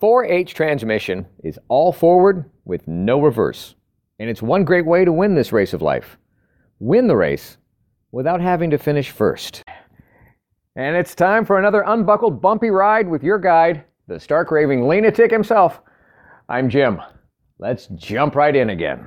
4H transmission is all forward with no reverse. And it's one great way to win this race of life. Win the race without having to finish first. And it's time for another unbuckled bumpy ride with your guide, the stark raving lunatic himself. I'm Jim. Let's jump right in again.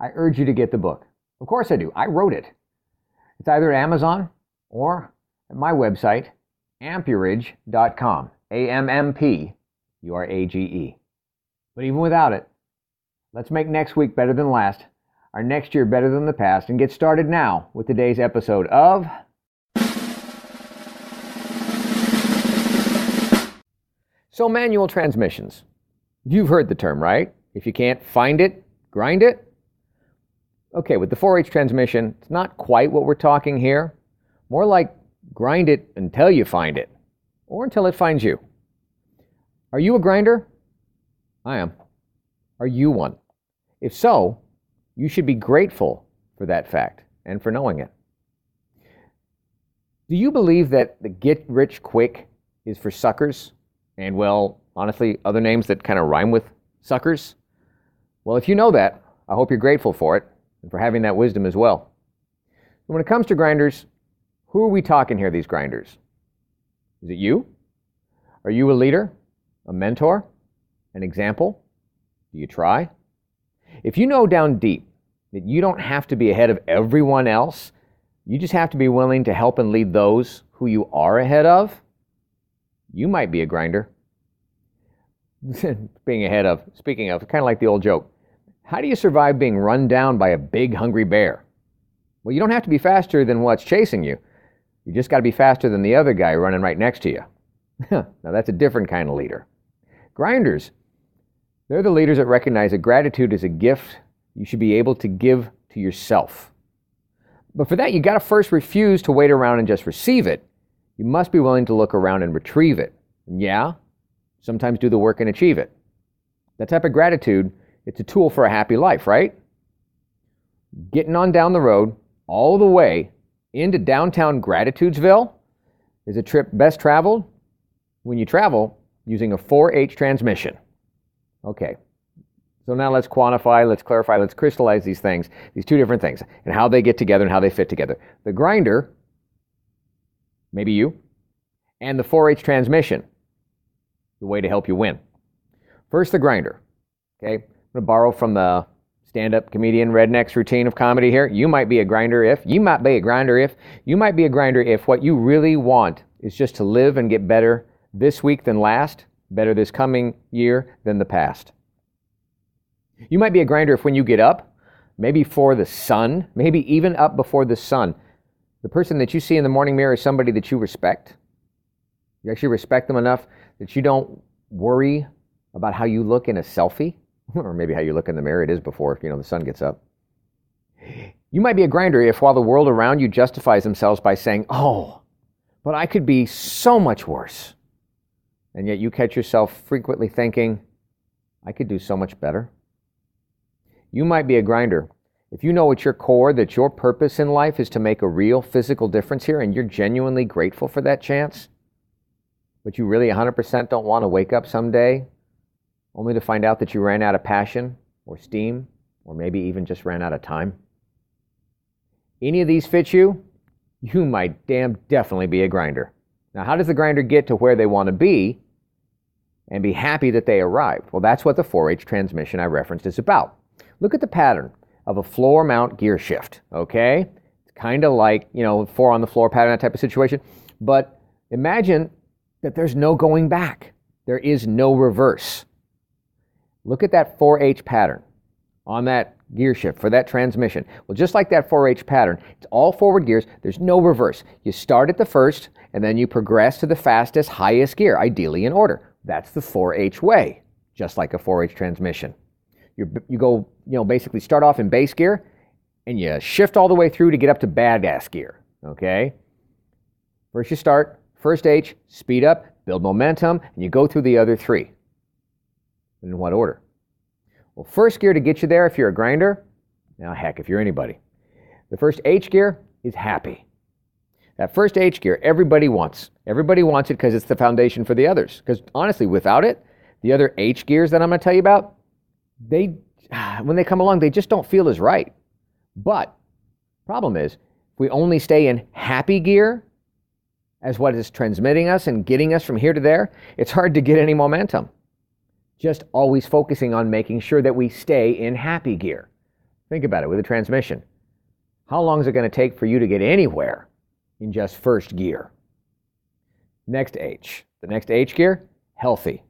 I urge you to get the book. Of course I do. I wrote it. It's either at Amazon or at my website, ammpurage.com. A M M P U R A G E. But even without it, let's make next week better than last, our next year better than the past, and get started now with today's episode of. So, manual transmissions. You've heard the term, right? If you can't find it, grind it. Okay, with the 4H transmission, it's not quite what we're talking here. More like grind it until you find it, or until it finds you. Are you a grinder? I am. Are you one? If so, you should be grateful for that fact and for knowing it. Do you believe that the get rich quick is for suckers? And, well, honestly, other names that kind of rhyme with suckers? Well, if you know that, I hope you're grateful for it and for having that wisdom as well. When it comes to grinders, who are we talking here, these grinders? Is it you? Are you a leader, a mentor, an example? Do you try? If you know down deep that you don't have to be ahead of everyone else, you just have to be willing to help and lead those who you are ahead of, you might be a grinder. being ahead of, speaking of, kind of like the old joke how do you survive being run down by a big, hungry bear? Well, you don't have to be faster than what's chasing you. You just got to be faster than the other guy running right next to you. now, that's a different kind of leader. Grinders, they're the leaders that recognize that gratitude is a gift you should be able to give to yourself. But for that, you got to first refuse to wait around and just receive it. You must be willing to look around and retrieve it. And yeah, sometimes do the work and achieve it. That type of gratitude it's a tool for a happy life, right? Getting on down the road all the way into downtown Gratitudesville is a trip best traveled when you travel using a 4H transmission. Okay, so now let's quantify, let's clarify, let's crystallize these things, these two different things, and how they get together and how they fit together. The grinder, maybe you, and the 4H transmission, the way to help you win. First, the grinder. Okay, to borrow from the stand-up comedian redneck's routine of comedy here. You might be a grinder if you might be a grinder if you might be a grinder if what you really want is just to live and get better this week than last, better this coming year than the past. You might be a grinder if when you get up, maybe for the sun, maybe even up before the sun, the person that you see in the morning mirror is somebody that you respect. You actually respect them enough that you don't worry about how you look in a selfie or maybe how you look in the mirror, it is before you know the sun gets up. You might be a grinder if while the world around you justifies themselves by saying, "Oh, but I could be so much worse." And yet you catch yourself frequently thinking, "I could do so much better." You might be a grinder if you know at your core that your purpose in life is to make a real physical difference here and you're genuinely grateful for that chance, but you really 100% don't want to wake up someday only to find out that you ran out of passion or steam, or maybe even just ran out of time? Any of these fit you? You might damn definitely be a grinder. Now, how does the grinder get to where they want to be and be happy that they arrived? Well, that's what the 4H transmission I referenced is about. Look at the pattern of a floor mount gear shift, okay? It's kind of like, you know, four on the floor pattern, that type of situation. But imagine that there's no going back. There is no reverse. Look at that 4H pattern on that gear shift for that transmission. Well, just like that 4H pattern, it's all forward gears. There's no reverse. You start at the first and then you progress to the fastest, highest gear, ideally in order. That's the 4H way, just like a 4H transmission. you you go, you know, basically start off in base gear and you shift all the way through to get up to badass gear. Okay? First you start, first H, speed up, build momentum, and you go through the other three. In what order? Well, first gear to get you there if you're a grinder, now heck, if you're anybody. The first H gear is happy. That first H gear, everybody wants. Everybody wants it because it's the foundation for the others. Because honestly, without it, the other H gears that I'm going to tell you about, they, when they come along, they just don't feel as right. But problem is, if we only stay in happy gear as what is transmitting us and getting us from here to there, it's hard to get any momentum. Just always focusing on making sure that we stay in happy gear. Think about it with a transmission. How long is it going to take for you to get anywhere in just first gear? Next H. The next H gear, healthy.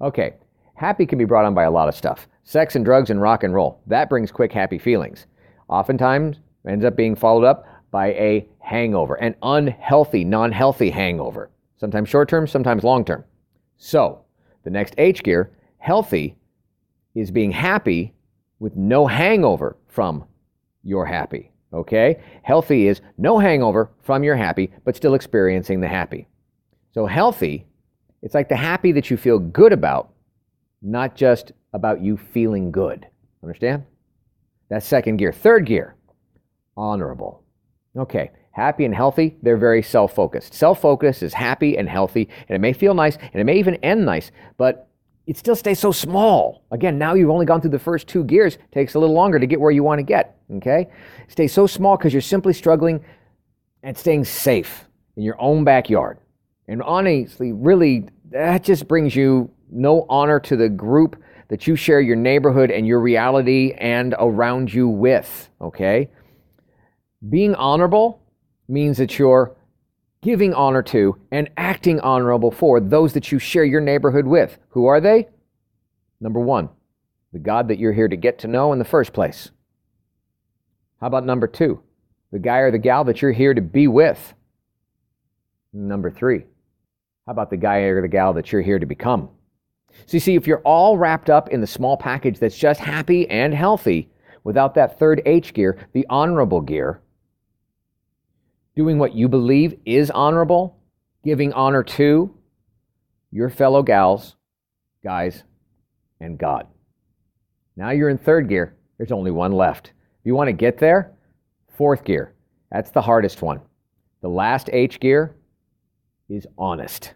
Okay, happy can be brought on by a lot of stuff. Sex and drugs and rock and roll. That brings quick, happy feelings. Oftentimes ends up being followed up by a hangover, an unhealthy, non healthy hangover. Sometimes short term, sometimes long term. So, the next H gear, healthy, is being happy with no hangover from your happy. Okay? Healthy is no hangover from your happy, but still experiencing the happy. So, healthy, it's like the happy that you feel good about, not just about you feeling good. Understand? That's second gear. Third gear, honorable. Okay, happy and healthy, they're very self focused. Self focus is happy and healthy, and it may feel nice, and it may even end nice, but it still stays so small. Again, now you've only gone through the first two gears, it takes a little longer to get where you want to get. Okay? Stay so small because you're simply struggling and staying safe in your own backyard. And honestly, really, that just brings you no honor to the group that you share your neighborhood and your reality and around you with. Okay? Being honorable means that you're giving honor to and acting honorable for those that you share your neighborhood with. Who are they? Number one, the God that you're here to get to know in the first place. How about number two, the guy or the gal that you're here to be with? Number three, how about the guy or the gal that you're here to become? So, you see, if you're all wrapped up in the small package that's just happy and healthy, without that third H gear, the honorable gear, doing what you believe is honorable, giving honor to your fellow gals, guys, and God. Now you're in third gear. There's only one left. If you want to get there, fourth gear. That's the hardest one. The last H gear is honest.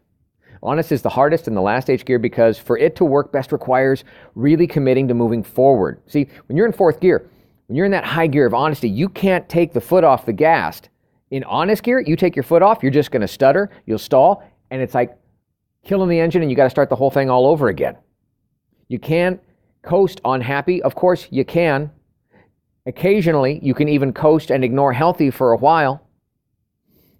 Honest is the hardest in the last H gear because for it to work best requires really committing to moving forward. See, when you're in fourth gear, when you're in that high gear of honesty, you can't take the foot off the gas in honest gear, you take your foot off, you're just going to stutter, you'll stall, and it's like killing the engine and you got to start the whole thing all over again. You can't coast on happy. Of course, you can. Occasionally, you can even coast and ignore healthy for a while.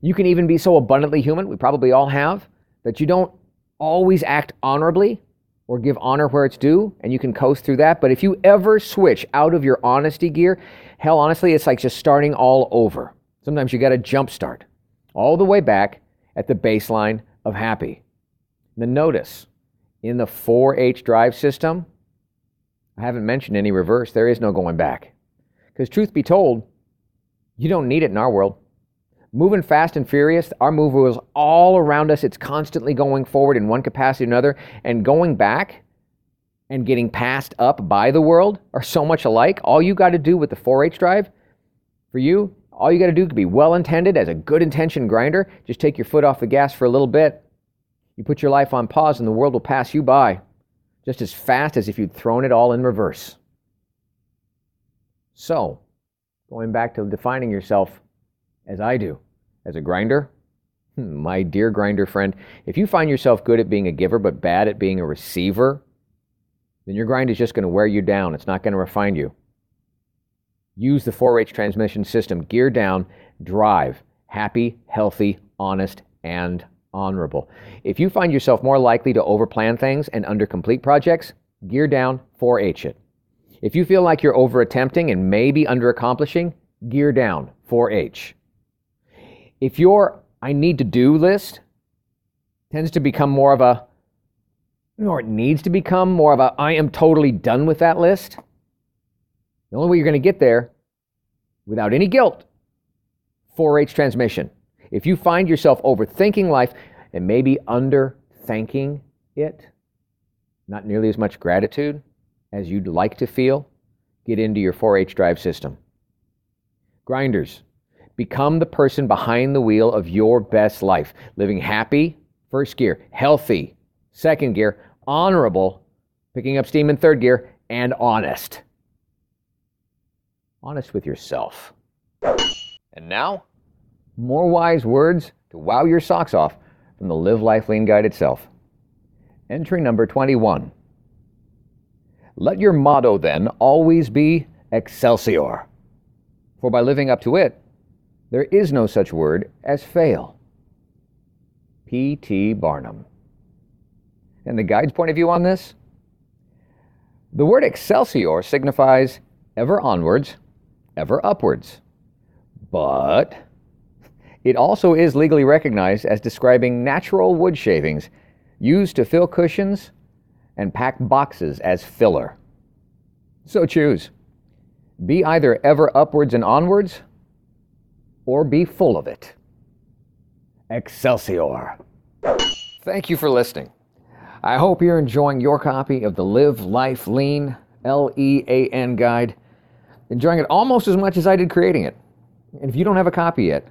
You can even be so abundantly human, we probably all have, that you don't always act honorably or give honor where it's due, and you can coast through that. But if you ever switch out of your honesty gear, hell, honestly, it's like just starting all over. Sometimes you got to jumpstart all the way back at the baseline of happy. Then notice in the 4H drive system, I haven't mentioned any reverse. There is no going back. Because, truth be told, you don't need it in our world. Moving fast and furious, our move is all around us. It's constantly going forward in one capacity or another. And going back and getting passed up by the world are so much alike. All you got to do with the 4H drive for you all you got to do to be well intended as a good intention grinder, just take your foot off the gas for a little bit. You put your life on pause and the world will pass you by just as fast as if you'd thrown it all in reverse. So, going back to defining yourself as I do, as a grinder, hmm, my dear grinder friend, if you find yourself good at being a giver but bad at being a receiver, then your grind is just going to wear you down. It's not going to refine you. Use the 4H transmission system. Gear down, drive. Happy, healthy, honest, and honorable. If you find yourself more likely to overplan things and undercomplete projects, gear down, 4H it. If you feel like you're overattempting and maybe underaccomplishing, gear down, 4H. If your I need to do list tends to become more of a, or it needs to become more of a I am totally done with that list, the only way you're going to get there without any guilt, 4H transmission. If you find yourself overthinking life and maybe under thanking it, not nearly as much gratitude as you'd like to feel, get into your 4H drive system. Grinders, become the person behind the wheel of your best life, living happy, first gear, healthy, second gear, honorable, picking up steam in third gear, and honest. Honest with yourself. And now, more wise words to wow your socks off from the Live Life Lean Guide itself. Entry number 21. Let your motto then always be Excelsior. For by living up to it, there is no such word as fail. P.T. Barnum. And the guide's point of view on this? The word Excelsior signifies ever onwards, ever upwards. But it also is legally recognized as describing natural wood shavings used to fill cushions and pack boxes as filler. So choose. Be either ever upwards and onwards, or be full of it. Excelsior. Thank you for listening. I hope you're enjoying your copy of the Live Life Lean L E A N guide, enjoying it almost as much as I did creating it. And if you don't have a copy yet,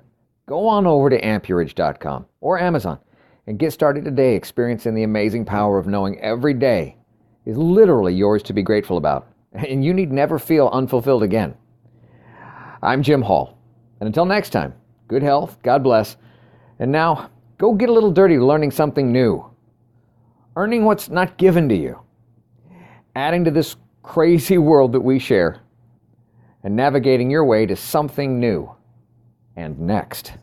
go on over to ammpurage.com or Amazon and get started today experiencing the amazing power of knowing every day is literally yours to be grateful about, and you need never feel unfulfilled again. I'm Jim Hall, and until next time, good health, God bless, and now go get a little dirty learning something new, earning what's not given to you, adding to this crazy world that we share, and navigating your way to something new and next.